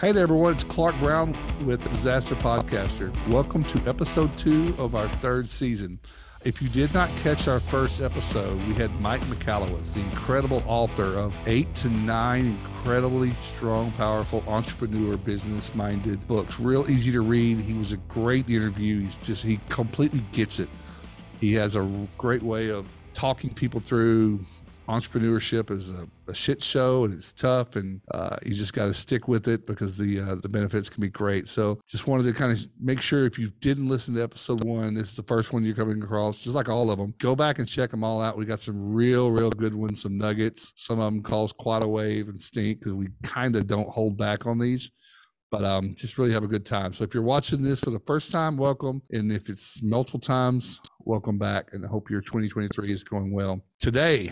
Hey there, everyone. It's Clark Brown with Disaster Podcaster. Welcome to episode two of our third season. If you did not catch our first episode, we had Mike Michalowicz, the incredible author of eight to nine incredibly strong, powerful entrepreneur, business minded books. Real easy to read. He was a great interview. He's just, he completely gets it. He has a great way of talking people through entrepreneurship is a, a, shit show and it's tough and uh, you just got to stick with it because the uh, the benefits can be great. So just wanted to kind of make sure if you didn't listen to episode one, this is the first one you're coming across, just like all of them. Go back and check them all out. We got some real, real good ones, some nuggets. Some of them cause quite a wave and stink because we kind of don't hold back on these but um, just really have a good time. So if you're watching this for the first time, welcome. And if it's multiple times, welcome back. And I hope your 2023 is going well. Today,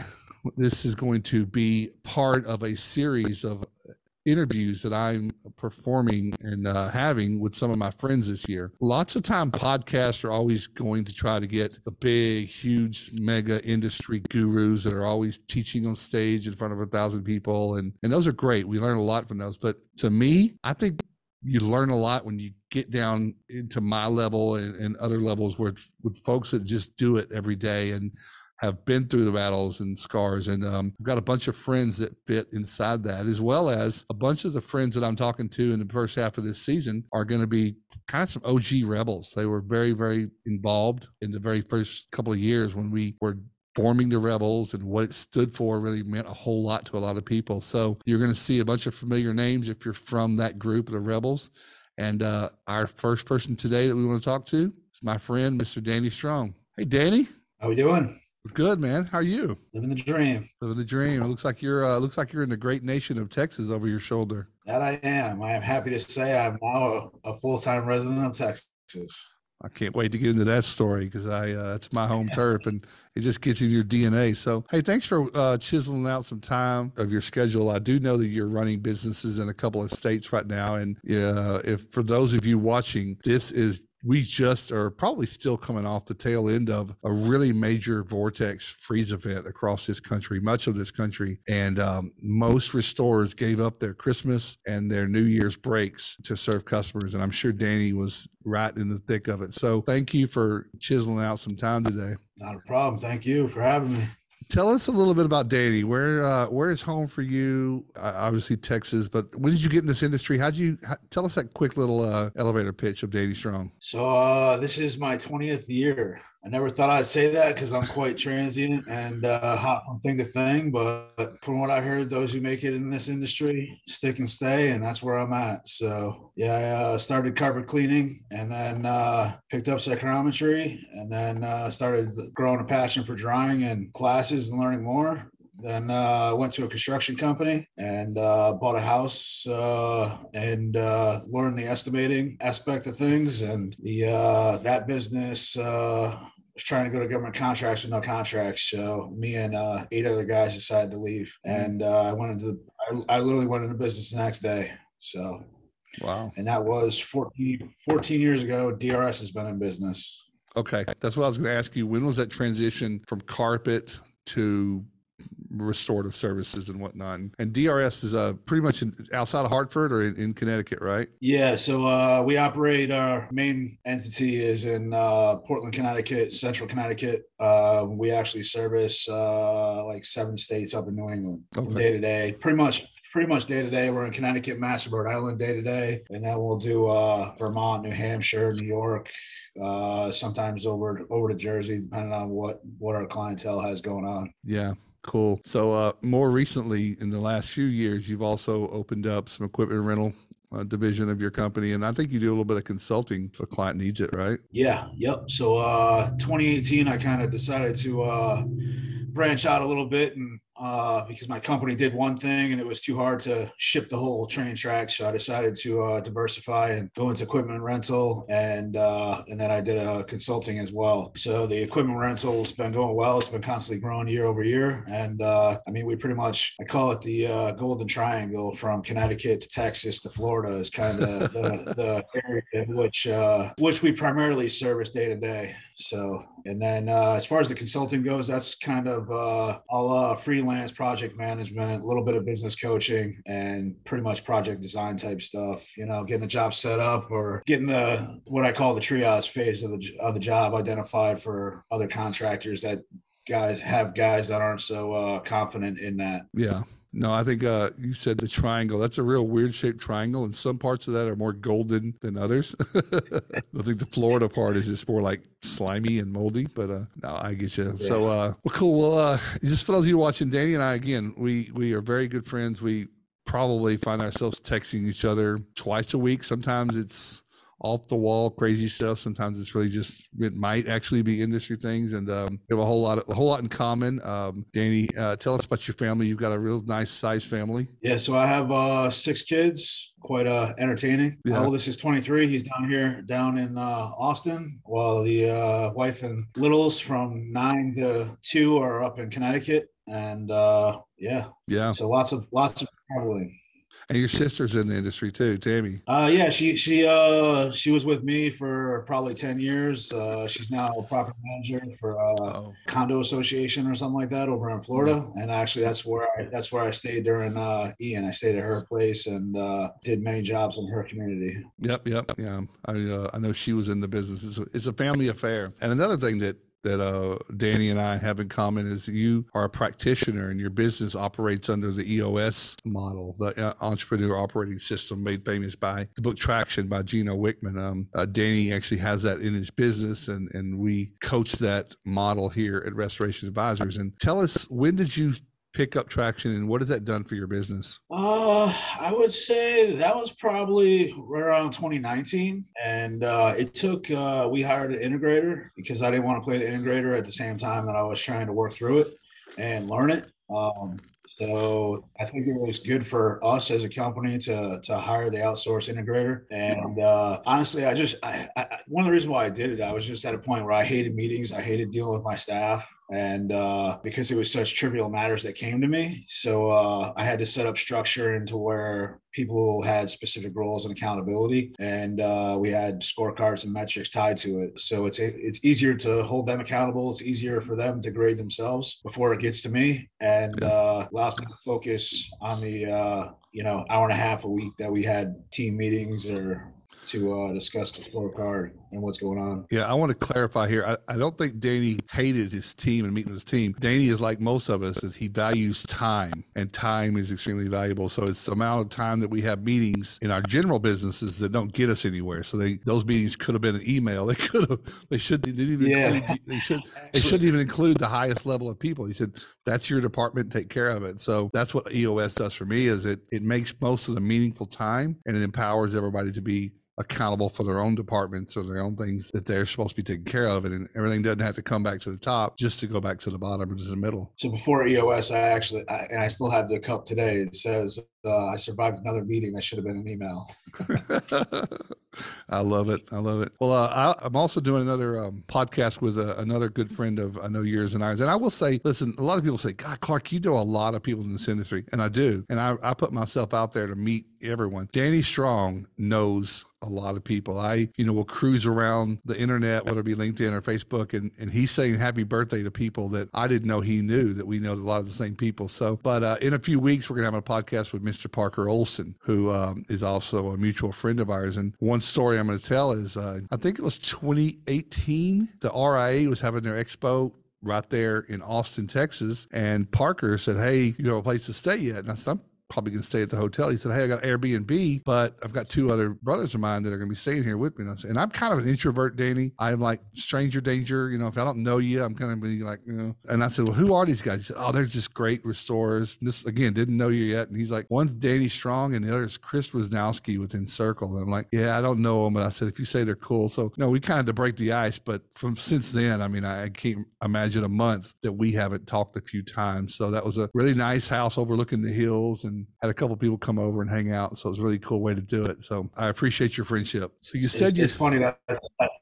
this is going to be part of a series of interviews that I'm performing and uh, having with some of my friends this year. Lots of time podcasts are always going to try to get the big, huge, mega industry gurus that are always teaching on stage in front of a thousand people. And, and those are great. We learn a lot from those. But to me, I think you learn a lot when you get down into my level and, and other levels where with folks that just do it every day and have been through the battles and scars. And um, I've got a bunch of friends that fit inside that, as well as a bunch of the friends that I'm talking to in the first half of this season are going to be kind of some OG rebels. They were very, very involved in the very first couple of years when we were forming the rebels and what it stood for really meant a whole lot to a lot of people. So you're going to see a bunch of familiar names if you're from that group of the rebels. And uh, our first person today that we want to talk to is my friend, Mr. Danny Strong. Hey, Danny. How we doing? Good man. How are you? Living the dream. Living the dream. It looks like you're uh, looks like you're in the great nation of Texas over your shoulder. That I am. I am happy to say I'm now a, a full time resident of Texas. I can't wait to get into that story because I uh, it's my home turf and it just gets in your DNA. So hey, thanks for uh, chiseling out some time of your schedule. I do know that you're running businesses in a couple of states right now, and uh, if for those of you watching, this is we just are probably still coming off the tail end of a really major vortex freeze event across this country, much of this country. And um, most restorers gave up their Christmas and their New Year's breaks to serve customers. And I'm sure Danny was right in the thick of it. So thank you for chiseling out some time today. Not a problem. Thank you for having me tell us a little bit about Danny. Where uh, where is home for you? Uh, obviously Texas, but when did you get in this industry? How'd you how, tell us that quick little uh, elevator pitch of Danny Strong? So uh, this is my twentieth year I never thought I'd say that because I'm quite transient and uh, hot from thing to thing. But from what I heard, those who make it in this industry stick and stay, and that's where I'm at. So yeah, I uh, started carpet cleaning and then uh, picked up psychrometry and then uh, started growing a passion for drawing and classes and learning more. Then uh, went to a construction company and uh, bought a house uh, and uh, learned the estimating aspect of things. And the uh, that business uh, was trying to go to government contracts with no contracts. So me and eight other guys decided to leave, and I went into I, I literally went into business the next day. So wow, and that was 14, 14 years ago. DRS has been in business. Okay, that's what I was going to ask you. When was that transition from carpet to restorative services and whatnot. And DRS is uh, pretty much in, outside of Hartford or in, in Connecticut, right? Yeah. So uh, we operate, our main entity is in uh, Portland, Connecticut, central Connecticut. Uh, we actually service uh, like seven states up in New England day to day. Pretty much pretty much day to day. We're in Connecticut, Mass Rhode Island day to day, and then we'll do uh, Vermont, New Hampshire, New York, uh, sometimes over over to Jersey, depending on what what our clientele has going on. Yeah, Cool. So, uh, more recently, in the last few years, you've also opened up some equipment rental uh, division of your company, and I think you do a little bit of consulting if a client needs it, right? Yeah. Yep. So, uh, 2018, I kind of decided to uh, branch out a little bit and uh, because my company did one thing and it was too hard to ship the whole train track. So I decided to uh, diversify and go into equipment rental, and uh, and then I did a consulting as well. So the equipment rental has been going well. It's been constantly growing year over year, and uh, I mean we pretty much I call it the uh, golden triangle from Connecticut to Texas to Florida is kind of the, the area in which uh, which we primarily service day to day. So and then uh, as far as the consulting goes, that's kind of uh, all freelance freelance project management, a little bit of business coaching, and pretty much project design type stuff. You know, getting the job set up or getting the what I call the triage phase of the of the job identified for other contractors that guys have guys that aren't so uh, confident in that. Yeah. No, I think uh, you said the triangle. That's a real weird shaped triangle, and some parts of that are more golden than others. I think the Florida part is just more like slimy and moldy, but uh, no, I get you. Yeah. So, uh, well, cool. Well, uh, just for those of you watching, Danny and I, again, we we are very good friends. We probably find ourselves texting each other twice a week. Sometimes it's off the wall crazy stuff. Sometimes it's really just it might actually be industry things, and um, we have a whole lot of, a whole lot in common. Um, Danny, uh, tell us about your family. You've got a real nice size family. Yeah, so I have uh, six kids. Quite uh, entertaining. Yeah. My oldest is 23. He's down here, down in uh, Austin, while the uh, wife and littles from nine to two are up in Connecticut. And uh, yeah, yeah. So lots of lots of traveling. And your sister's in the industry too, Tammy. Uh, yeah, she she uh she was with me for probably ten years. Uh, she's now a property manager for a oh. condo association or something like that over in Florida. Yeah. And actually, that's where I that's where I stayed during uh, Ian. I stayed at her place and uh, did many jobs in her community. Yep, yep, yeah. I uh, I know she was in the business. It's a, it's a family affair. And another thing that that uh, Danny and I have in common is you are a practitioner and your business operates under the EOS model, the uh, Entrepreneur Operating System, made famous by the book Traction by Gino Wickman. Um, uh, Danny actually has that in his business, and and we coach that model here at Restoration Advisors. And tell us, when did you pick up traction and what has that done for your business? Uh, I would say that was probably around 2019. And uh, it took, uh, we hired an integrator because I didn't want to play the integrator at the same time that I was trying to work through it and learn it. Um, so I think it was good for us as a company to to hire the outsource integrator. And uh, honestly, I just I, I, one of the reasons why I did it, I was just at a point where I hated meetings. I hated dealing with my staff and uh, because it was such trivial matters that came to me so uh, i had to set up structure into where people had specific roles and accountability. And uh, we had scorecards and metrics tied to it. So it's it's easier to hold them accountable. It's easier for them to grade themselves before it gets to me. And uh, allows me to focus on the uh, you know hour and a half a week that we had team meetings or to uh, discuss the scorecard and what's going on. Yeah, I want to clarify here. I, I don't think Danny hated his team and meeting with his team. Danny is like most of us that he values time, and time is extremely valuable. So it's the amount of time that we have meetings in our general businesses that don't get us anywhere. So they those meetings could have been an email. They could have. They should. They didn't even. Yeah. Include, they should. They shouldn't even include the highest level of people. He said that's your department. Take care of it. So that's what EOS does for me. Is it it makes most of the meaningful time and it empowers everybody to be accountable for their own departments or their own things that they're supposed to be taking care of. And everything doesn't have to come back to the top just to go back to the bottom or to the middle. So before EOS, I actually, I, and I still have the cup today. It says, uh, I survived another meeting. That should have been an email. I love it. I love it. Well, uh, I, am also doing another um, podcast with a, uh, another good friend of I know yours and ours. And I will say, listen, a lot of people say, God, Clark, you know a lot of people in this industry. And I do. And I, I put myself out there to meet everyone. Danny Strong knows a lot of people. I, you know, will cruise around the internet, whether it be LinkedIn or Facebook, and, and he's saying happy birthday to people that I didn't know he knew that we know a lot of the same people. So, but uh, in a few weeks, we're going to have a podcast with Mr. Parker Olson, who um, is also a mutual friend of ours. And one story I'm going to tell is uh, I think it was 2018, the RIA was having their expo right there in Austin, Texas. And Parker said, Hey, you have a place to stay yet? And I said, I'm probably going to stay at the hotel. He said, Hey, I got Airbnb, but I've got two other brothers of mine that are going to be staying here with me. And, I said, and I'm kind of an introvert, Danny. I'm like stranger danger. You know, if I don't know you, I'm kind of be like, you know. And I said, Well, who are these guys? He said, Oh, they're just great restorers. And this, again, didn't know you yet. And he's like, One's Danny Strong and the other is Chris Wisnowski within Circle. And I'm like, Yeah, I don't know them. But I said, If you say they're cool. So, no, we kind of to break the ice. But from since then, I mean, I, I can't imagine a month that we haven't talked a few times. So that was a really nice house overlooking the hills and had a couple people come over and hang out. So it was a really cool way to do it. So I appreciate your friendship. So you said it's, you, it's funny that,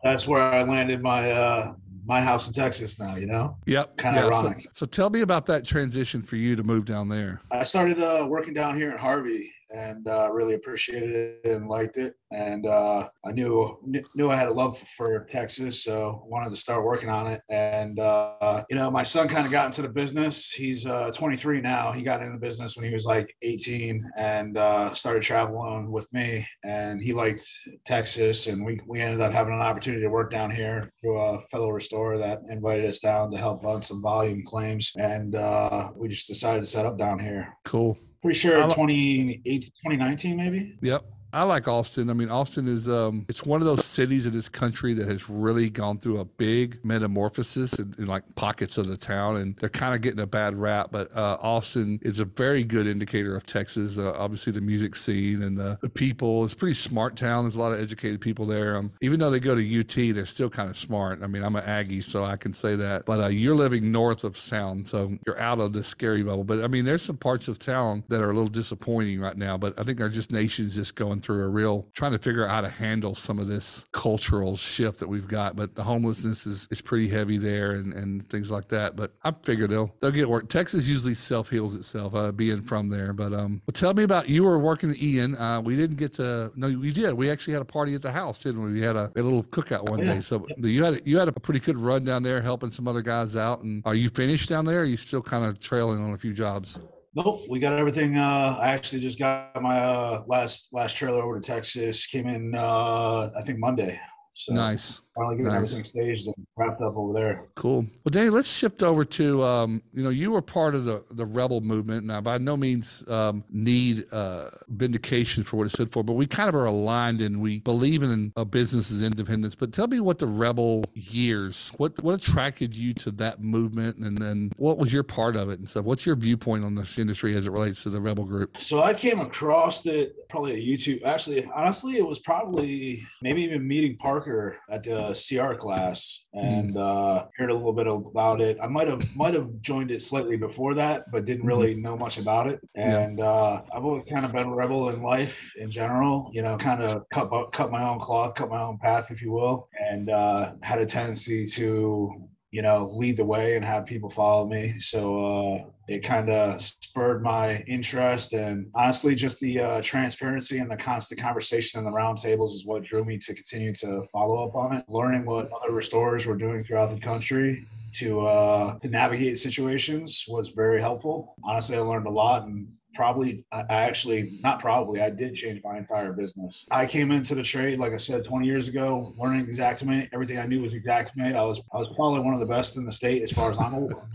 that's where I landed my uh my house in Texas now, you know? Yep. Kind of yeah, ironic. So, so, tell me about that transition for you to move down there. I started uh, working down here in Harvey and uh, really appreciated it and liked it. And uh, I knew knew I had a love for Texas, so wanted to start working on it. And uh, you know, my son kind of got into the business. He's uh, 23 now. He got into the business when he was like 18 and uh, started traveling with me. And he liked Texas, and we we ended up having an opportunity to work down here through a fellow restorer that invited us down to help run some volume claims. And uh, we just decided to set up down here. Cool. Pretty sure 2019 maybe. Yep. I like Austin. I mean, Austin is um, it's one of those cities in this country that has really gone through a big metamorphosis in, in like pockets of the town, and they're kind of getting a bad rap. But uh, Austin is a very good indicator of Texas. Uh, obviously, the music scene and the, the, people. It's a pretty smart town. There's a lot of educated people there. Um, even though they go to UT, they're still kind of smart. I mean, I'm an Aggie, so I can say that. But uh, you're living north of town, so you're out of the scary bubble. But I mean, there's some parts of town that are a little disappointing right now. But I think our just nation's just going through a real trying to figure out how to handle some of this cultural shift that we've got. But the homelessness is, is pretty heavy there and, and things like that. But I figure they'll they'll get work. Texas usually self heals itself, uh, being from there. But um, well, tell me about you were working at Ian. Uh, we didn't get to no, we did. We actually had a party at the house, didn't we? We had a, a little cookout one yeah. day. So you had you had a pretty good run down there, helping some other guys out. And are you finished down there? are you still kind of trailing on a few jobs? Nope, we got everything. Uh, I actually just got my uh, last last trailer over to Texas. Came in, uh, I think Monday. So nice. Finally getting nice. everything staged and wrapped up over there. Cool. Well, Danny, let's shift over to um, you know you were part of the the rebel movement. Now, by no means um, need uh, vindication for what it stood for, but we kind of are aligned and we believe in a business's independence. But tell me what the rebel years, what what attracted you to that movement, and then what was your part of it and stuff. What's your viewpoint on this industry as it relates to the rebel group? So I came across it probably at YouTube. Actually, honestly, it was probably maybe even meeting Parker at the CR class and mm. uh, heard a little bit about it. I might have might have joined it slightly before that, but didn't mm-hmm. really know much about it. And uh, I've always kind of been a rebel in life in general. You know, kind of cut cut my own cloth, cut my own path, if you will, and uh, had a tendency to you know, lead the way and have people follow me. So uh, it kind of spurred my interest. And honestly, just the uh, transparency and the constant conversation in the roundtables is what drew me to continue to follow up on it. Learning what other restorers were doing throughout the country to uh, to navigate situations was very helpful. Honestly, I learned a lot and probably I actually not probably I did change my entire business. I came into the trade like I said 20 years ago, learning Xactimate. Everything I knew was Xactimate. I was I was probably one of the best in the state as far as I'm aware.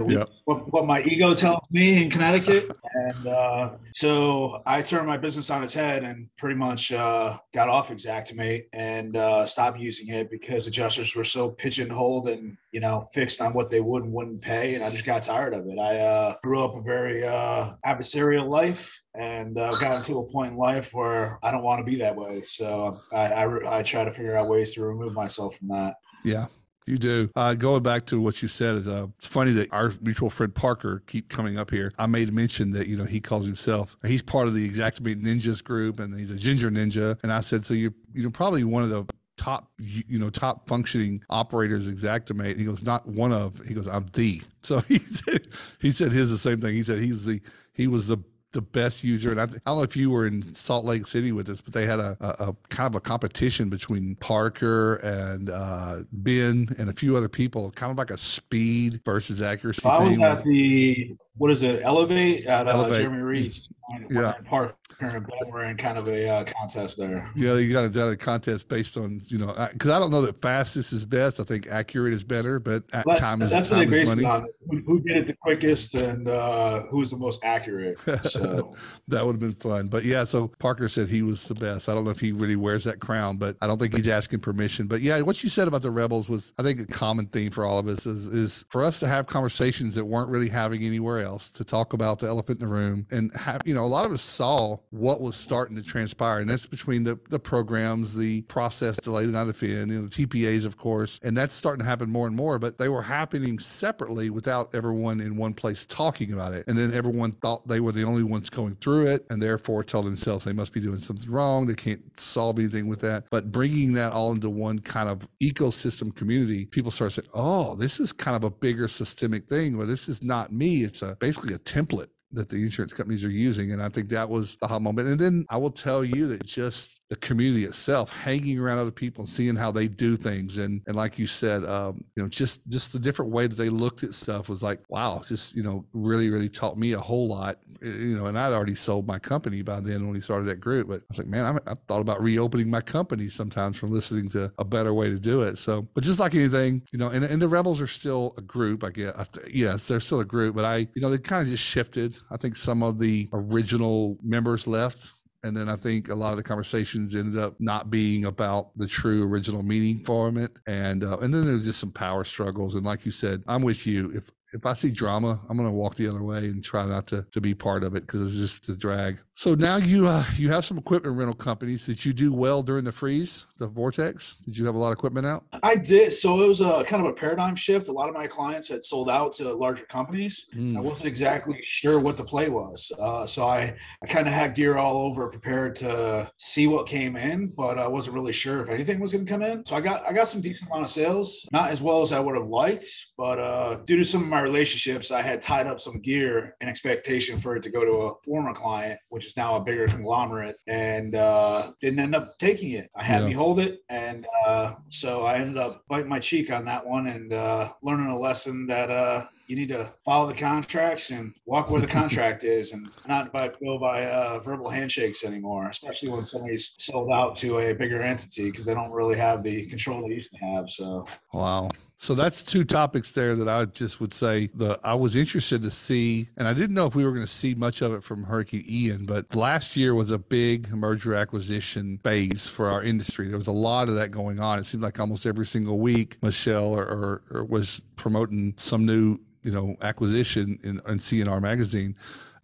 Least what, what, my ego tells me in Connecticut. and uh, so I turned my business on its head and pretty much uh, got off Xactimate and uh, stopped using it because adjusters were so pigeonholed and you know fixed on what they would and wouldn't pay, and I just got tired of it. I uh, grew up a very uh, adversarial life and uh, got to a point in life where I don't want to be that way. So I, I, I try to figure out ways to remove myself from that. Yeah, you do. Uh, going back to what you said, uh, it's funny that our mutual friend Parker keep coming up here. I made mention that you know he calls himself he's part of the Xactimate Ninjas group and he's a Ginger Ninja. And I said, so you're you know probably one of the top you know top functioning operators Xactimate. He goes, not one of. He goes, I'm the. So he said he said his the same thing. He said he's the he was the the best user. And I, I, don't know if you were in Salt Lake City with us, but they had a, a, a kind of a competition between Parker and uh, Ben and a few other people, kind of like a speed versus accuracy. Thing I was at the what is it? Elevate at uh, Elevate. Jeremy Reed's. Yeah, Park and were in kind of a uh, contest there. Yeah, you got a, a contest based on you know because I don't know that fastest is best. I think accurate is better, but, but time is that's time based on. Who, who, did it the quickest and uh, who's the most accurate? So that would have been fun. But yeah, so Parker said he was the best. I don't know if he really wears that crown, but I don't think he's asking permission. But yeah, what you said about the rebels was I think a common theme for all of us is is for us to have conversations that weren't really having anywhere else to talk about the elephant in the room and have, you know, a lot of us saw what was starting to transpire. And that's between the, the programs, the process delayed not offend, you know, the TPAs, of course. And that's starting to happen more and more, but they were happening separately without everyone in one place talking about it. And then everyone thought they were the only ones going through it and therefore tell themselves they must be doing something wrong. They can't solve anything with that. But bringing that all into one kind of ecosystem community, people start saying, oh, this is kind of a bigger systemic thing where this is not me. It's a basically a template that the insurance companies are using. And I think that was the hot moment. And then I will tell you that just the community itself, hanging around other people and seeing how they do things. And, and like you said, um, you know, just, just the different way that they looked at stuff was like, wow, just, you know, really, really taught me a whole lot, you know, and I'd already sold my company by then when we started that group, but I was like, man, I'm, I thought about reopening my company sometimes from listening to a better way to do it. So, but just like anything, you know, and, and the rebels are still a group, I guess. Yes, they're still a group, but I, you know, they kind of just shifted. I think some of the original members left and then I think a lot of the conversations ended up not being about the true original meaning for it. And uh, and then there was just some power struggles. And like you said, I'm with you. If if I see drama, I'm going to walk the other way and try not to, to be part of it because it's just a drag. So now you uh, you have some equipment rental companies. that you do well during the freeze, the vortex? Did you have a lot of equipment out? I did. So it was a kind of a paradigm shift. A lot of my clients had sold out to larger companies. Mm. I wasn't exactly sure what the play was. Uh, so I, I kind of had gear all over, prepared to see what came in, but I wasn't really sure if anything was going to come in. So I got I got some decent amount of sales, not as well as I would have liked, but uh, due to some of my relationships, I had tied up some gear in expectation for it to go to a former client, which is now a bigger conglomerate, and uh, didn't end up taking it. I had yeah. me hold it, and uh, so I ended up biting my cheek on that one and uh, learning a lesson that uh, you need to follow the contracts and walk where the contract is and not by, go by uh, verbal handshakes anymore, especially when somebody's sold out to a bigger entity because they don't really have the control they used to have. So, wow. So that's two topics there that I just would say the I was interested to see, and I didn't know if we were going to see much of it from Hurricane Ian, but last year was a big merger acquisition phase for our industry. There was a lot of that going on. It seemed like almost every single week, Michelle or, or, or was promoting some new you know acquisition in, in CNR magazine.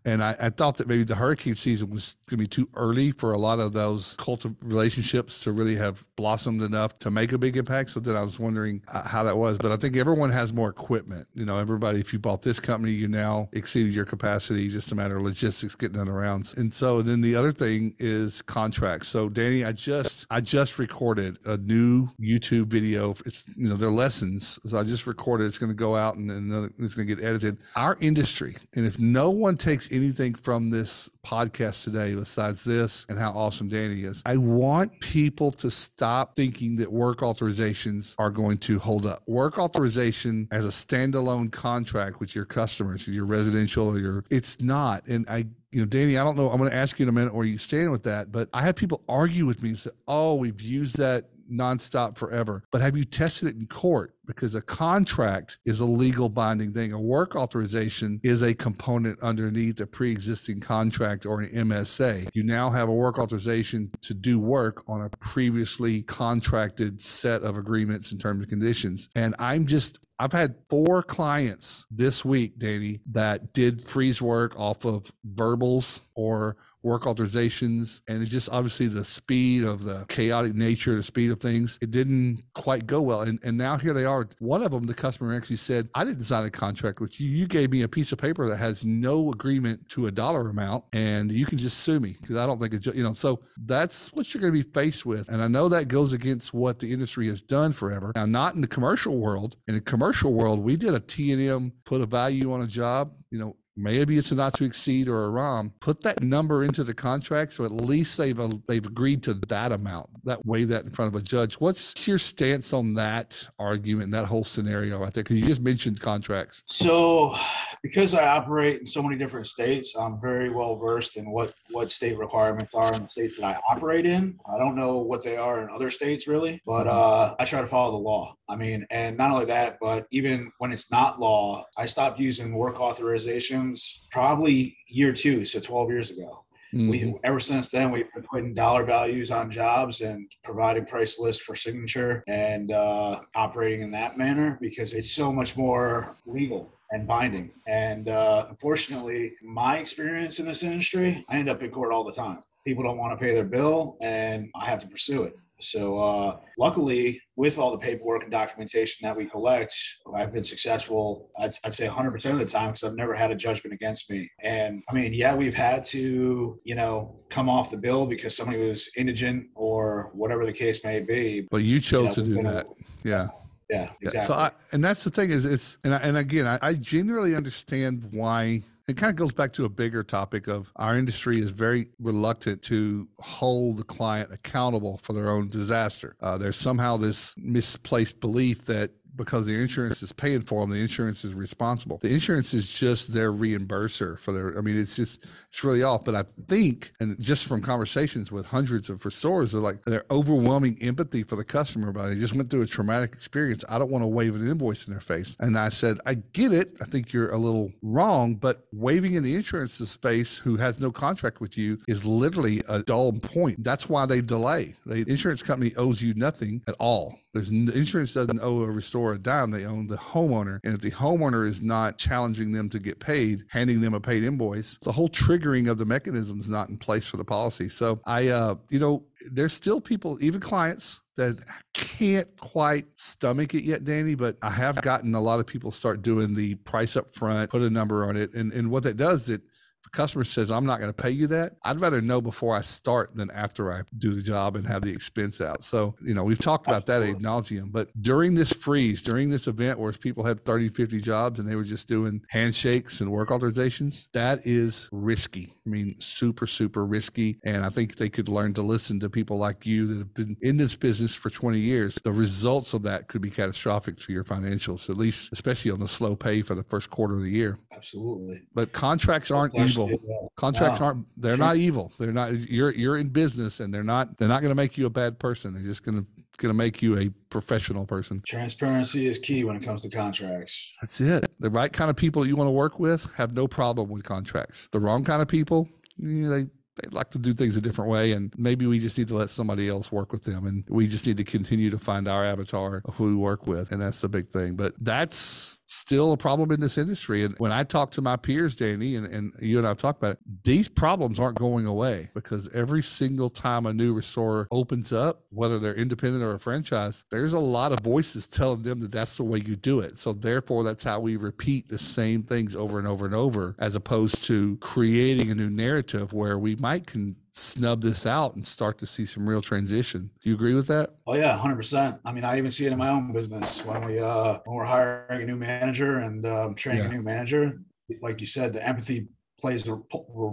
And I, I, thought that maybe the hurricane season was going to be too early for a lot of those cult relationships to really have blossomed enough to make a big impact. So then I was wondering uh, how that was. But I think everyone has more equipment. You know, everybody, if you bought this company, you now exceeded your capacity, just a matter of logistics getting it around. And so then the other thing is contracts. So Danny, I just I just recorded a new YouTube video. It's you know they're lessons. So I just recorded. It's going to go out and, and it's going to get edited. Our industry, and if no one takes anything from this podcast today besides this and how awesome Danny is. I want people to stop thinking that work authorizations are going to hold up. Work authorization as a standalone contract with your customers, your residential or your, it's not. And I you know, Danny, I don't know. I'm going to ask you in a minute where you stand with that, but I have people argue with me and say, "Oh, we've used that nonstop forever. But have you tested it in court? Because a contract is a legal binding thing. A work authorization is a component underneath a pre existing contract or an MSA. You now have a work authorization to do work on a previously contracted set of agreements and terms and conditions. And I'm just I've had four clients this week, Danny, that did freeze work off of verbals or work authorizations and it just obviously the speed of the chaotic nature the speed of things it didn't quite go well. And, and now here they are. One of them the customer actually said i didn't sign a contract with you. You gave me a piece of paper that has no agreement to a dollar amount and you can just sue me because i don't think it you know so that's what you're going to be faced with. And i know that goes against what the industry has done forever. Now not in the commercial world. In the commercial world we did a t&m put a value on a job you know maybe it's a not to exceed or a ROM, put that number into the contract so at least they've uh, they've agreed to that amount. That way that in front of a judge. What's your stance on that argument, that whole scenario right there? Because you just mentioned contracts. So, because I operate in so many different states, I'm very well versed in what what state requirements are in the states that I operate in. I don't know what they are in other states really, but mm-hmm. uh, I try to follow the law. I mean, and not only that, but even when it's not law, I stopped using work authorization probably year two, so 12 years ago. Mm-hmm. We ever since then we've been putting dollar values on jobs and providing price lists for signature and uh, operating in that manner because it's so much more legal and binding. And uh, unfortunately, my experience in this industry, I end up in court all the time. People don't want to pay their bill, and I have to pursue it. So, uh, luckily, with all the paperwork and documentation that we collect, I've been successful, I'd, I'd say 100% of the time because I've never had a judgment against me. And I mean, yeah, we've had to, you know, come off the bill because somebody was indigent or whatever the case may be. But you chose you know, to do that. Yeah. Yeah, exactly. So, I, and that's the thing is, it's, and, I, and again, I, I genuinely understand why It kind of goes back to a bigger topic of our industry is very reluctant to hold the client accountable for their own disaster. Uh, there's somehow this misplaced belief that because the insurance is paying for them, the insurance is responsible. The insurance is just their reimburser for their. I mean, it's just it's really off. But I think, and just from conversations with hundreds of restorers, they're like they're overwhelming empathy for the customer, but they just went through a traumatic experience. I don't want to wave an invoice in their face. And I said, I get it. I think you're a little wrong, but waving in the insurance's face, who has no contract with you, is literally a dull point. That's why they delay. The insurance company owes you nothing at all. There's insurance doesn't owe a restorer a dime. They own the homeowner. And if the homeowner is not challenging them to get paid, handing them a paid invoice, the whole triggering of the mechanism is not in place for the policy. So I, uh, you know, there's still people, even clients that can't quite stomach it yet, Danny, but I have gotten a lot of people start doing the price up front, put a number on it. And, and what that does, it the customer says, I'm not going to pay you that, I'd rather know before I start than after I do the job and have the expense out. So, you know, we've talked about that ad nauseum, but during this freeze, during this event where people had 30, 50 jobs and they were just doing handshakes and work authorizations, that is risky. I mean, super, super risky. And I think they could learn to listen to people like you that have been in this business for 20 years. The results of that could be catastrophic to your financials, at least, especially on the slow pay for the first quarter of the year. Absolutely. But contracts aren't evil. Contracts aren't. They're not evil. They're not. You're you're in business, and they're not. They're not going to make you a bad person. They're just going to going to make you a professional person. Transparency is key when it comes to contracts. That's it. The right kind of people you want to work with have no problem with contracts. The wrong kind of people, you know, they they like to do things a different way and maybe we just need to let somebody else work with them and we just need to continue to find our avatar of who we work with and that's the big thing. But that's still a problem in this industry and when i talk to my peers danny and, and you and i talk about it these problems aren't going away because every single time a new restorer opens up whether they're independent or a franchise there's a lot of voices telling them that that's the way you do it. So therefore that's how we repeat the same things over and over and over as opposed to creating a new narrative where we might might can snub this out and start to see some real transition. Do you agree with that? Oh yeah, hundred percent. I mean, I even see it in my own business when we uh when we're hiring a new manager and um, training yeah. a new manager. Like you said, the empathy plays a, a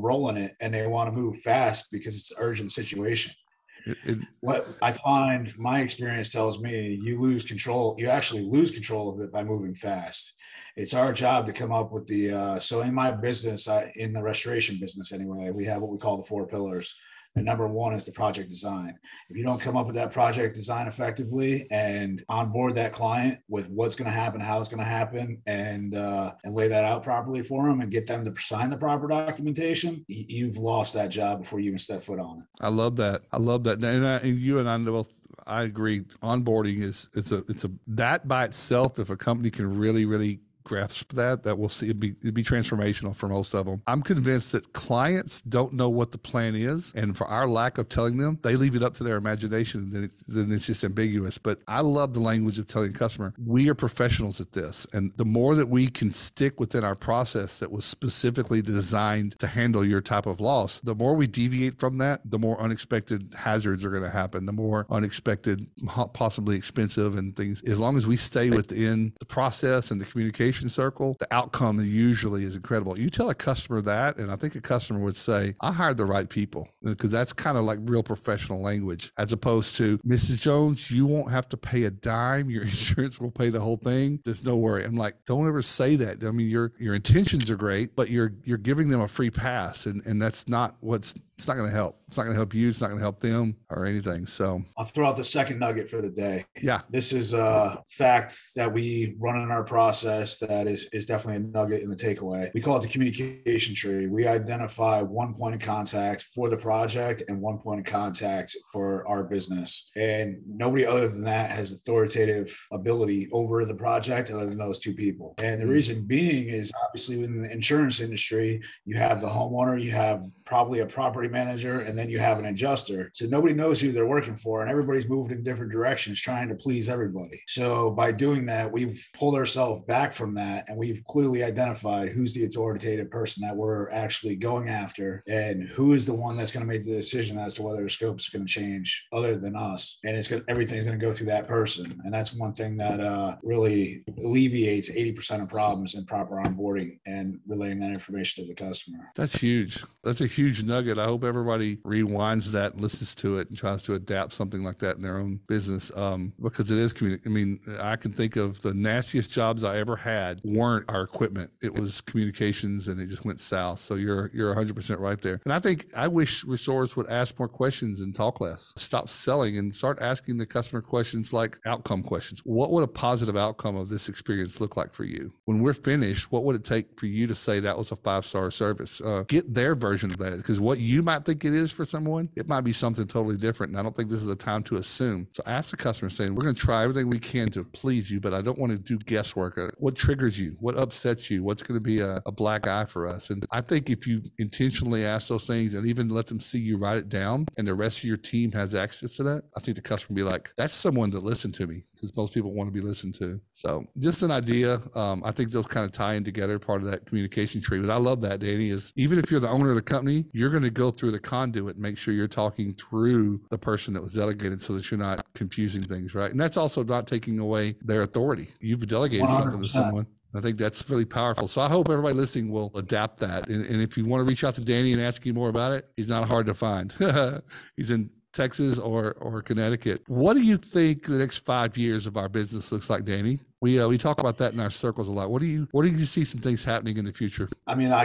role in it, and they want to move fast because it's an urgent situation. It, it, what I find, my experience tells me, you lose control. You actually lose control of it by moving fast it's our job to come up with the uh, so in my business I, in the restoration business anyway we have what we call the four pillars and number one is the project design if you don't come up with that project design effectively and onboard that client with what's going to happen how it's going to happen and uh, and lay that out properly for them and get them to sign the proper documentation you've lost that job before you even step foot on it i love that i love that and, I, and you and i both I agree. Onboarding is it's a it's a that by itself. If a company can really really grasp that, that will see it be, it'd be transformational for most of them. I'm convinced that clients don't know what the plan is. And for our lack of telling them, they leave it up to their imagination and then, it, then it's just ambiguous. But I love the language of telling a customer, we are professionals at this. And the more that we can stick within our process that was specifically designed to handle your type of loss, the more we deviate from that, the more unexpected hazards are going to happen, the more unexpected, possibly expensive and things. As long as we stay within the process and the communication, communication circle, the outcome usually is incredible. You tell a customer that, and I think a customer would say, I hired the right people uh, because that's kind of like real professional language as opposed to Mrs. Jones, you won't have to pay a dime. Your insurance will pay the whole thing. There's no worry. I'm like, don't ever say that. I mean, your your intentions are great, but you're you're giving them a free pass and, and that's not what's it's not going to help. It's not going to help you. It's not going to help them or anything. So I'll throw out the second nugget for the day. Yeah. This is a fact that we run in our process that is, is definitely a nugget in the takeaway. We call it the communication tree. We identify one point of contact for the project and one point of contact for our business. And nobody other than that has authoritative ability over the project other than those two people. And the mm-hmm. reason being is obviously in the insurance industry, you have the homeowner, you have probably a property property manager, and then you have an adjuster. So nobody knows who they're working for, and everybody's moving in different directions trying to please everybody. So by doing that, we've pulled ourselves back from that and we've clearly identified who's the authoritative person that we're actually going after and who is the one that's going to make the decision as to whether the scope's going to change other than us. And it's going everything's going to go through that person. And that's one thing that uh, really alleviates 80% of problems in proper onboarding and relaying that information to the customer. That's huge. That's a huge nugget. I hope everybody rewinds that, listens to it, and tries to adapt something like that in their own business um, because it is community. I mean, I can think of the nastiest jobs I ever had weren't our equipment. It was communications, and it just went south. So you're you're 100 percent right there. And I think I wish resort would ask more questions and talk less. Stop selling and start asking the customer questions like outcome questions. What would a positive outcome of this experience look like for you? When we're finished, what would it take for you to say that was a five star service? Uh, get their version of that because what you might think it is for someone, it might be something totally different. And I don't think this is a time to assume. So ask the customer saying, we're going to try everything we can to please you, but I don't want to do guesswork. Uh, what triggers you? What upsets you? What's going to be a, a black eye for us? And I think if you intentionally ask those things and even let them see you write it down and the rest of your team has access to that, I think the customer will be like, that's someone to listen to me because most people want to be listened to. So just an idea. Um, I think those kind of tie in together, part of that communication tree. But I love that, Danny, is even if you're the owner of the company, you're going to go through the conduit and make sure you're talking through the person that was delegated so that you're not confusing things, right? And that's also not taking away their authority. You've delegated 100%. something to someone. I think that's really powerful. So I hope everybody listening will adapt that. And, and, if you want to reach out to Danny and ask him more about it, he's not hard to find. he's in Texas or or Connecticut. What do you think the next five years of our business looks like, Danny? We uh, we talk about that in our circles a lot. What do you what do you see some things happening in the future? I mean, I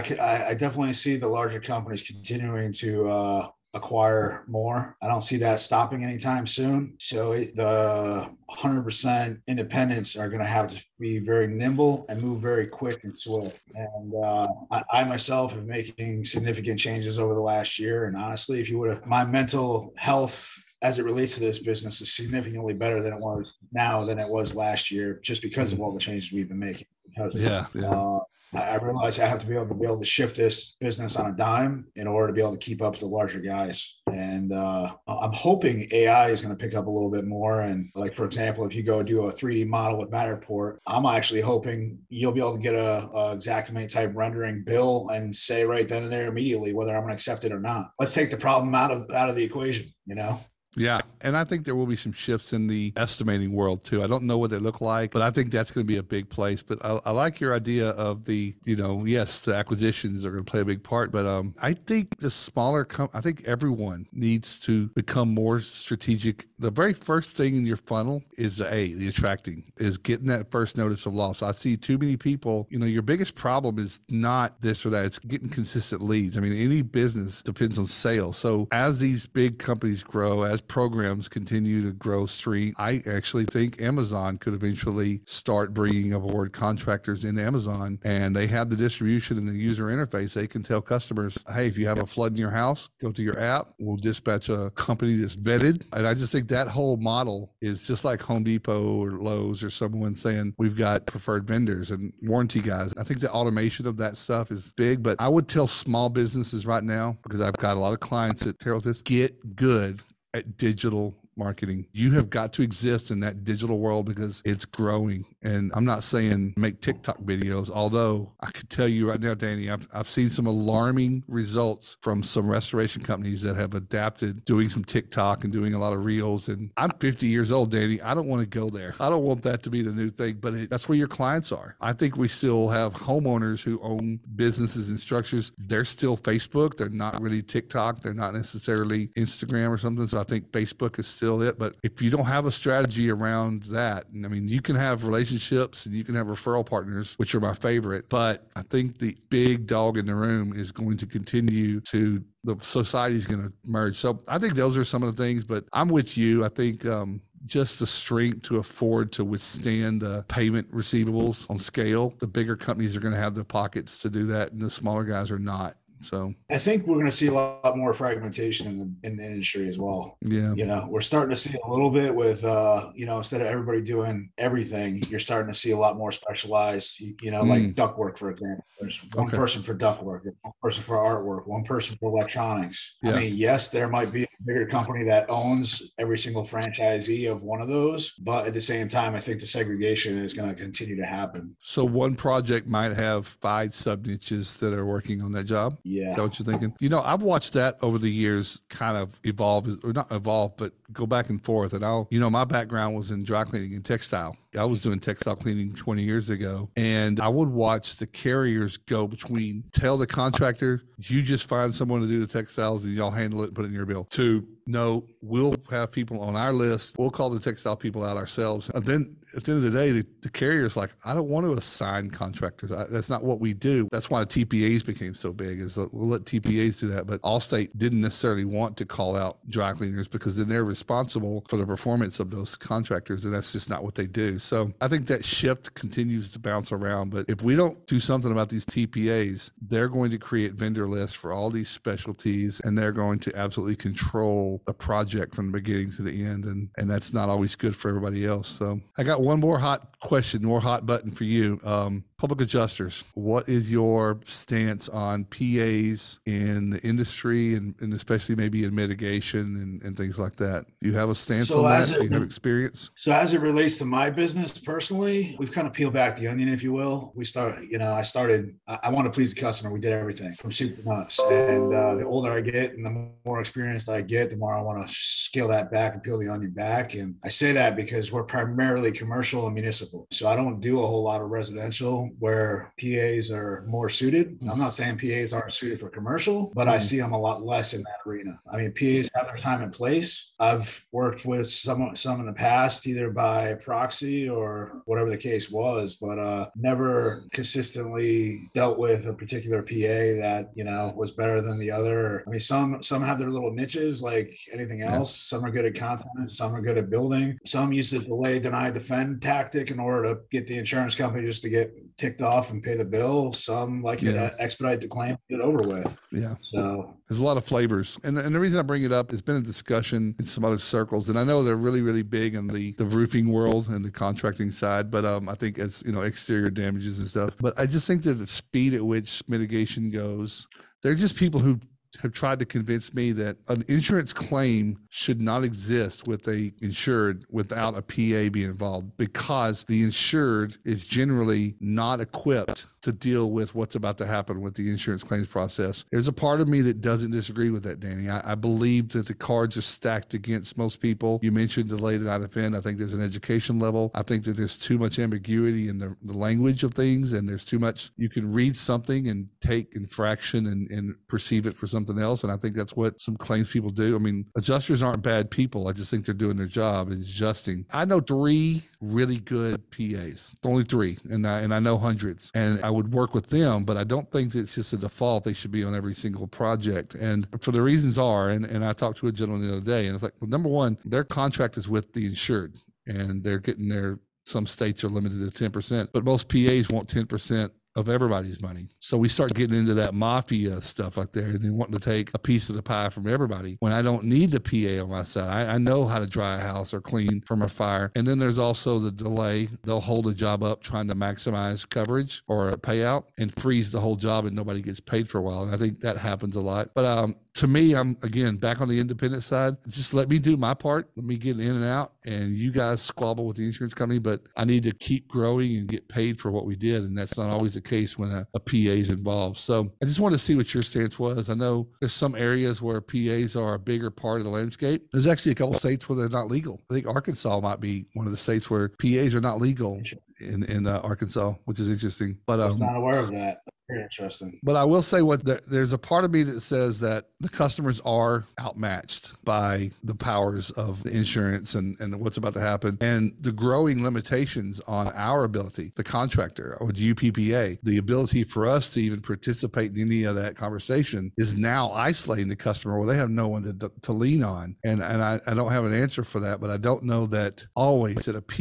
I definitely see the larger companies continuing to uh, acquire more. I don't see that stopping anytime soon. So the 100% independents are going to have to be very nimble and move very quick and swift. And uh, I, I, myself am making significant changes over the last year. And honestly, if you would have, my mental health as it relates to this business is significantly better than it was now than it was last year, just because of all the changes we've been making. Because, yeah, yeah. Uh, I realize I have to be able to be able to shift this business on a dime in order to be able to keep up with the larger guys. And uh, I'm hoping AI is going to pick up a little bit more. And like for example, if you go do a 3D model with Matterport, I'm actually hoping you'll be able to get a, a Xactimate type rendering bill and say right then and there immediately whether I'm going to accept it or not. Let's take the problem out of out of the equation. You know. Yeah. And I think there will be some shifts in the estimating world too. I don't know what they look like, but I think that's going to be a big place. But I, I like your idea of the, you know, yes, the acquisitions are going to play a big part, but um, I think the smaller, com- I think everyone needs to become more strategic. The very first thing in your funnel is the A, the attracting, is getting that first notice of loss. I see too many people, you know, your biggest problem is not this or that, it's getting consistent leads. I mean, any business depends on sales. So as these big companies grow, as programs continue to grow street, I actually think Amazon could eventually start bringing aboard contractors in Amazon and they have the distribution and the user interface. They can tell customers, hey, if you have a flood in your house, go to your app. We'll dispatch a company that's vetted. And I just think that whole model is just like Home Depot or Lowe's or someone saying, we've got preferred vendors and warranty guys. I think the automation of that stuff is big, but I would tell small businesses right now, because I've got a lot of clients that tell this, get good at digital marketing. You have got to exist in that digital world because it's growing. And I'm not saying make TikTok videos, although I could tell you right now, Danny, I've, I've seen some alarming results from some restoration companies that have adapted doing some TikTok and doing a lot of reels. And I'm 50 years old, Danny. I don't want to go there. I don't want that to be the new thing, but it, that's where your clients are. I think we still have homeowners who own businesses and structures. They're still Facebook. They're not really TikTok. They're not necessarily Instagram or something. So I think Facebook is still it. But if you don't have a strategy around that, I mean, you can have relationships and you can have referral partners, which are my favorite. But I think the big dog in the room is going to continue to the society is going to merge. So I think those are some of the things. But I'm with you. I think um, just the strength to afford to withstand uh, payment receivables on scale. The bigger companies are going to have the pockets to do that, and the smaller guys are not. So I think we're going to see a lot more fragmentation in the, in the industry as well. Yeah. You know, we're starting to see a little bit with, uh, you know, instead of everybody doing everything, you're starting to see a lot more specialized, you, you know, like Mm. ductwork, for example. There's one Okay. person for duct work, one person for artwork, one person for electronics. Yeah. I mean, yes, there might be a bigger company that owns every single franchisee of one of those, but at the same time, I think the segregation is going to continue to happen. So one project might have five sub niches that are working on that job. Yeah. Is what you're thinking? You know, I've watched that over the years kind of evolve, or not evolve, but go back and forth. And I'll, you know, my background was in dry cleaning and textile. I was doing textile cleaning 20 years ago, and I would watch the carriers go between tell the contractor, you just find someone to do the textiles and y'all handle it and put it in your bill, to no, we'll have people on our list. We'll call the textile people out ourselves. And then at the end of the day, the, the carrier's like, I don't want to assign contractors. I, that's not what we do. That's why TPAs became so big is that we'll let TPAs do that. But Allstate didn't necessarily want to call out dry cleaners because then they're responsible for the performance of those contractors. And that's just not what they do. So I think that shift continues to bounce around. But if we don't do something about these TPAs, they're going to create vendor lists for all these specialties and they're going to absolutely control the project from the beginning to the end. And, and that's not always good for everybody else. So I got one more hot question, more hot button for you. Um, public adjusters, what is your stance on PAs in the industry and, and especially maybe in mitigation and, and things like that? Do you have a stance So on that? Do you have experience? So as it relates to my business personally, we've kind of peeled back the onion, if you will. We start, you know, I started. I, I want to please the customer. We did everything from soup to nuts. And uh, the older I get, and the more experienced I get, the more I want to scale that back and peel the onion back. And I say that because we're primarily commercial and municipal. So I don't do a whole lot of residential where PAs are more suited. I'm not saying PAs aren't suited for commercial, but I Mhm. see them a lot less in that arena. I mean, PAs have their time and place. I've worked with some some in the past, either by proxy or whatever the case was, but uh, never consistently dealt with a particular PA that you know was better than the other. I mean, some some have their little niches like anything else. Some are good at content, some are good at building. Some use the delay, deny, defend tactic in order to get the insurance company just to get ticked off and pay the bill. Some like Yeah. to expedite the claim, get it over with. Yeah. So There's a lot of flavors. And, and the reason I bring it up, it's been a discussion in some other circles. And I know they're really, really big in the, the roofing world and the contracting side, but um, I think it's, you know, exterior damages and stuff. But I just think that the speed at which mitigation goes, they're just people who have tried to convince me that an insurance claim should not exist with a insured without a PA being involved because the insured is generally not equipped to deal with what's about to happen with the insurance claims process. There's a part of me that doesn't disagree with that, Danny. I, I believe that the cards are stacked against most people. You mentioned delay to not offend. I think there's an education level. I think that there's too much ambiguity in the, the language of things, and there's too much. You can read something and take infraction and, and perceive it for something else. And I think that's what some claims people do. I mean, adjusters aren't bad people. I just think they're doing their job and adjusting. I know three really good PAs, only three, and I, and I know hundreds. And I would work with them, but I don't think it's just a default. They should be on every single project. And for the reasons are, and, and I talked to a gentleman the other day, and it's like, well, number one, their contract is with the insured, and they're getting their some states are limited to 10%, but most PAs want 10% of everybody's money. So we start getting into that mafia stuff like there and then wanting to take a piece of the pie from everybody when I don't need the PA on my side. I, I know how to dry a house or clean from a fire. And then there's also the delay. They'll hold a job up trying to maximize coverage or a payout and freeze the whole job and nobody gets paid for a while. And I think that happens a lot. But um, to me, I'm again back on the independent side. Just let me do my part. Let me get in and out, and you guys squabble with the insurance company. But I need to keep growing and get paid for what we did, and that's not always the case when a, a PA is involved. So I just wanted to see what your stance was. I know there's some areas where PAs are a bigger part of the landscape. There's actually a couple states where they're not legal. I think Arkansas might be one of the states where PAs are not legal in in uh, Arkansas, which is interesting. But I was um, not aware of that. Interesting. but I will say what there- there's a part of me that says that the customers are outmatched by the powers of the insurance and, and what's about to happen and the growing limitations on our ability, the contractor or the UPPA, the ability for us to even participate in any of that conversation is now isolating the customer where they have no one to, to lean on. And, and I, I don't have an answer for that, but I don't know that always that a PA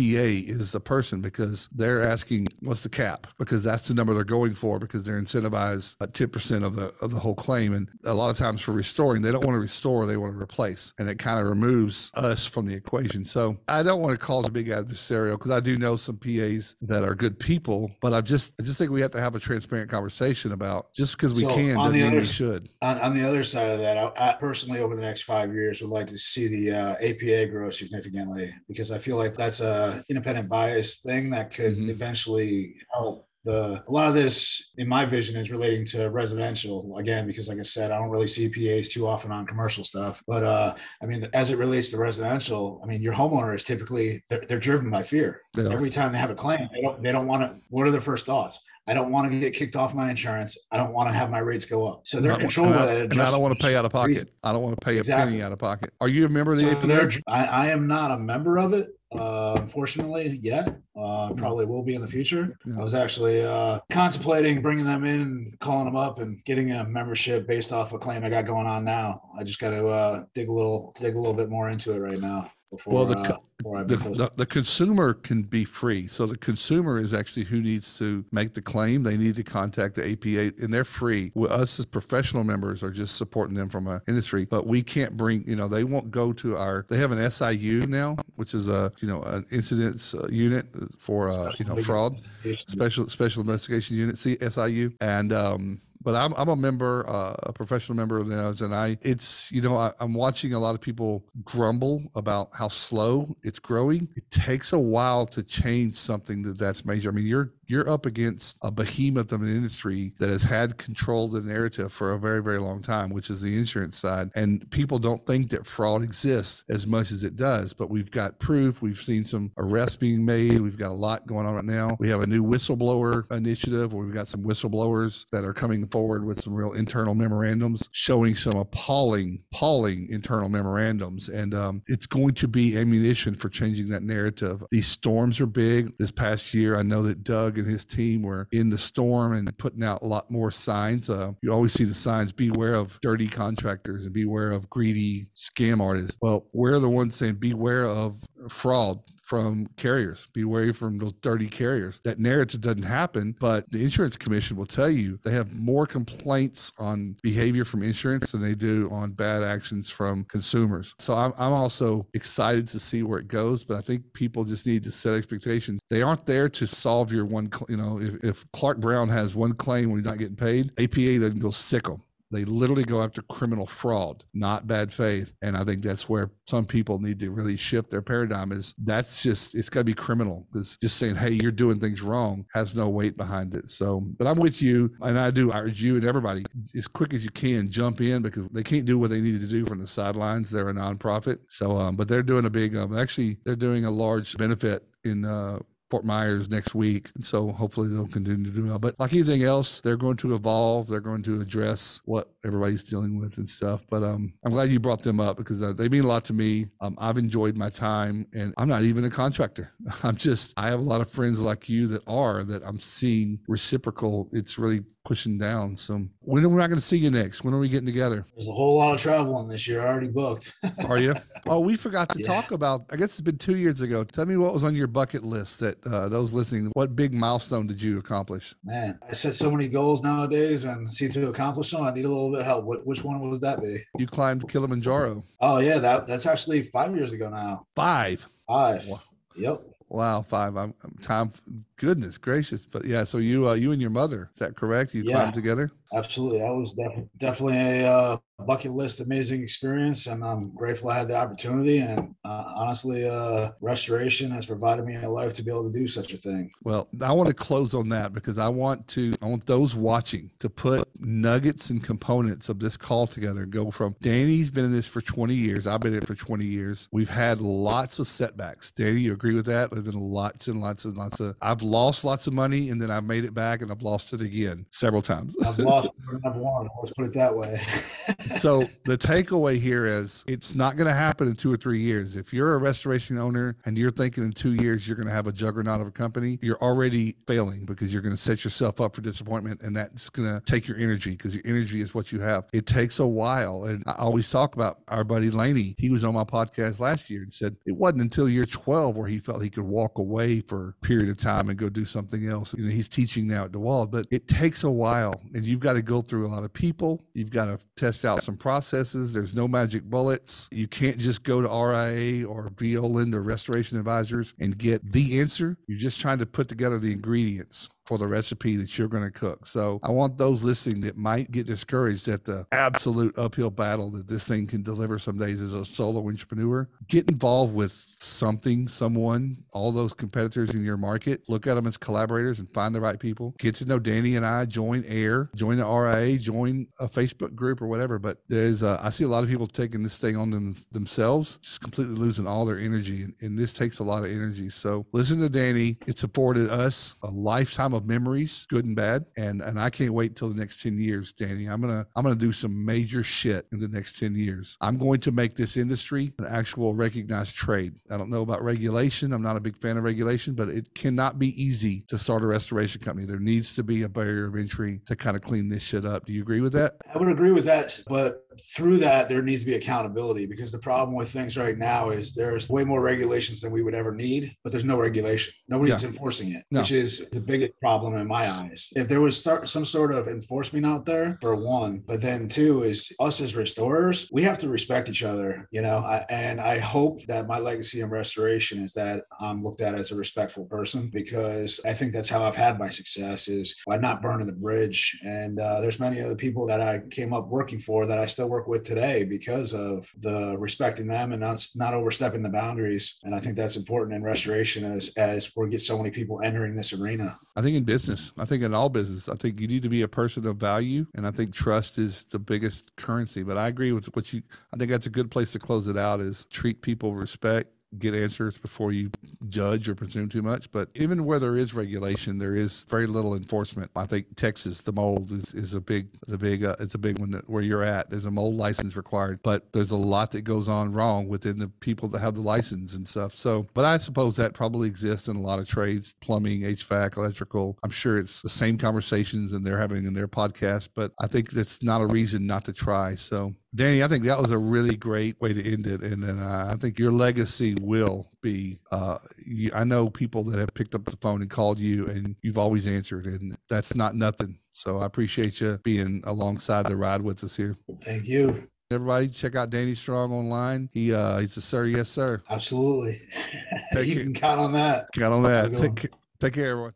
is the person because they're asking what's the cap because that's the number they're going for because they're they're incentivized at 10% of the of the whole claim. And a lot of times for restoring, they don't want to restore, they want to replace. And it kind of removes us from the equation. So I don't want to cause a big adversarial because I do know some PAs that are good people, but I just I just think we have to have a transparent conversation about just because we So, can doesn't mean other- we should. On, on the other side of that, I, I personally, over the next five years, would like to see the uh, APA grow significantly because I feel like that's a independent bias thing that could Mhm. eventually help. The a lot of this, in my vision, is relating to residential again because, like I said, I don't really see PAs too often on commercial stuff. But uh, I mean, as it relates to residential, I mean, your homeowner is typically they're, they're driven by fear. Are. Every time they have a claim, they don't they don't want to. What are their first thoughts? I don't want to get kicked off my insurance. I don't want to have my rates go up. So they're controlled by that. and I don't want to pay out of pocket. reason. I don't want to pay a penny out of pocket. Are you a member of the So APA? I, I am not a member of it, uh, unfortunately, yet. Uh, probably will be in the future. Yeah. I was actually uh, contemplating bringing them in, and calling them up, and getting a membership based off a claim I got going on now. I just got to uh, dig a little, dig a little bit more into it right now before. Well, the uh, co- before I the, the, the consumer can be free. So the consumer is actually who needs to make the claim. They need to contact the APA and they're free. Well, us as professional members are just supporting them from an industry, but we can't bring, you know, they won't go to our, they have an SIU now, which is a, you know, an incidents uh, unit for, uh, you know, fraud special special investigation unit CSIU and um but I'm, I'm a member uh, a professional member of those and I it's you know I, I'm watching a lot of people grumble about how slow it's growing. It takes a while to change something that that's major. I mean you're you're up against a behemoth of an industry that has had control of the narrative for a very very long time which is the insurance side. And people don't think that fraud exists as much as it does but we've got proof. We've seen some arrests being made. We've got a lot going on right now. We have a new whistleblower initiative where we've got some whistleblowers that are coming forward with some real internal memorandums showing some appalling appalling internal memorandums. And um, it's going to be ammunition for changing that narrative. These storms are big. This past year i know that doug and his team were in the storm and putting out a lot more signs. Uh, you always see the signs beware of dirty contractors and beware of greedy scam artists. Well we're the ones saying beware of fraud from carriers. Be wary from those dirty carriers. That narrative doesn't happen, but the insurance commission will tell you they have more complaints on behavior from insurance than they do on bad actions from consumers. So I'm, I'm also excited to see where it goes, but I think people just need to set expectations. They aren't there to solve your one, you know, if, if Clark Brown has one claim when he's not getting paid, APA doesn't go sic them. They literally go after criminal fraud, not bad faith. And I think that's where some people need to really shift their paradigm is that's just, it's got to be criminal because just saying, hey, you're doing things wrong has no weight behind it. So, but I'm with you. And I do urge you and everybody as quick as you can jump in because they can't do what they needed to do from the sidelines. They're a nonprofit. So, um, but they're doing a big, um, actually, they're doing a large benefit in, uh, Fort Myers next week. And so hopefully they'll continue to do well. But like anything else, they're going to evolve. They're going to address what everybody's dealing with and stuff. But um, I'm glad you brought them up because uh, they mean a lot to me. Um, I've enjoyed my time and I'm not even a contractor. I'm just, I have a lot of friends like you that are, that I'm seeing reciprocal. It's really pushing down. So when are we not going to see you next? When are we getting together? There's a whole lot of traveling this year I already booked. Are you? oh, we forgot to Yeah. talk about. I guess it's been two years ago. Tell me what was on your bucket list that uh, those listening. What big milestone did you accomplish? Man, I set so many goals nowadays and seem to accomplish them. I need a little bit of help. Which one would that be? You climbed Kilimanjaro. Oh yeah, that that's actually five years ago now. Five. Five. Wow. Yep. Wow, five. I'm, I'm time. Goodness gracious. But yeah, so you, uh, you and your mother, is that correct? You Yeah. climbed together. Absolutely. That was def- definitely a uh, bucket list amazing experience. And I'm grateful I had the opportunity. And uh, honestly, uh, restoration has provided me a life to be able to do such a thing. Well, I want to close on that because I want to, I want those watching to put nuggets and components of this call together. Go from Danny's been in this for 20 years. I've been in it for 20 years. We've had lots of setbacks. Danny, you agree with that? There's been lots and lots and lots of, I've lost lots of money and then I've made it back and I've lost it again several times. I've lost number one. Let's put it that way. so the takeaway here is it's not going to happen in two or three years. If you're a restoration owner and you're thinking in two years you're going to have a juggernaut of a company, you're already failing because you're going to set yourself up for disappointment and that's going to take your energy because your energy is what you have. It takes a while. And I always talk about our buddy Laney. He was on my podcast last year and said it wasn't until year 12 where he felt he could walk away for a period of time and go do something else. You know, he's teaching now at DeWalt, but it takes a while and you've got to go through a lot of people. You've got to test out some processes. There's no magic bullets. You can't just go to RIA or Violand or Restoration Advisors and get the answer. You're just trying to put together the ingredients for the recipe that you're going to cook. So I want those listening that might get discouraged at the absolute uphill battle that this thing can deliver some days as a solo entrepreneur. Get involved with something, someone, all those competitors in your market. Look at them as collaborators and find the right people. Get to know Danny and I. Join AIR, join the RIA, join a Facebook group or whatever. But there's, uh, I see a lot of people taking this thing on them, themselves, just completely losing all their energy, and, and this takes a lot of energy. So listen to Danny. It's afforded us a lifetime of of memories, good and bad. And and I can't wait till the next 10 years, Danny. I'm gonna I'm gonna do some major shit in the next 10 years. I'm going to make this industry an actual recognized trade. I don't know about regulation. I'm not a big fan of regulation, but it cannot be easy to start a restoration company. There needs to be a barrier of entry to kind of clean this shit up. Do you agree with that? I would agree with that, but through that there needs to be accountability because the problem with things right now is there's way more regulations than we would ever need, but there's no regulation. Nobody's yeah. enforcing it, no. which is the biggest problem in my eyes. If there was start, some sort of enforcement out there, for one, but then two is us as restorers, we have to respect each other, you know. I, and I hope that my legacy in restoration is that I'm looked at as a respectful person because I think that's how I've had my success is by not burning the bridge. And uh, there's many other people that I came up working for that I still work with today because of the respecting them and not not overstepping the boundaries. And I think that's important in restoration as as we get so many people entering this arena. I think in business, I think in all business, I think you need to be a person of value, and I think trust is the biggest currency. But I agree with what you. I think that's a good place to close it out. Is treat people respect get answers before you judge or presume too much. But even where there is regulation, there is very little enforcement. I think Texas, the mold is, is a big, the big, uh, it's a big one that, where you're at. There's a mold license required, but there's a lot that goes on wrong within the people that have the license and stuff. So, but I suppose that probably exists in a lot of trades, plumbing, HVAC, electrical. I'm sure it's the same conversations and they're having in their podcast, but I think that's not a reason not to try. So Danny, I think that was a really great way to end it, and then uh, I think your legacy will be. Uh, you, I know people that have picked up the phone and called you, and you've always answered, and that's not nothing. So I appreciate you being alongside the ride with us here. Thank you. Everybody, check out Danny Strong online. He uh, he's a sir, yes sir. Absolutely. you care. can count on that. Count on that. Take take care, everyone.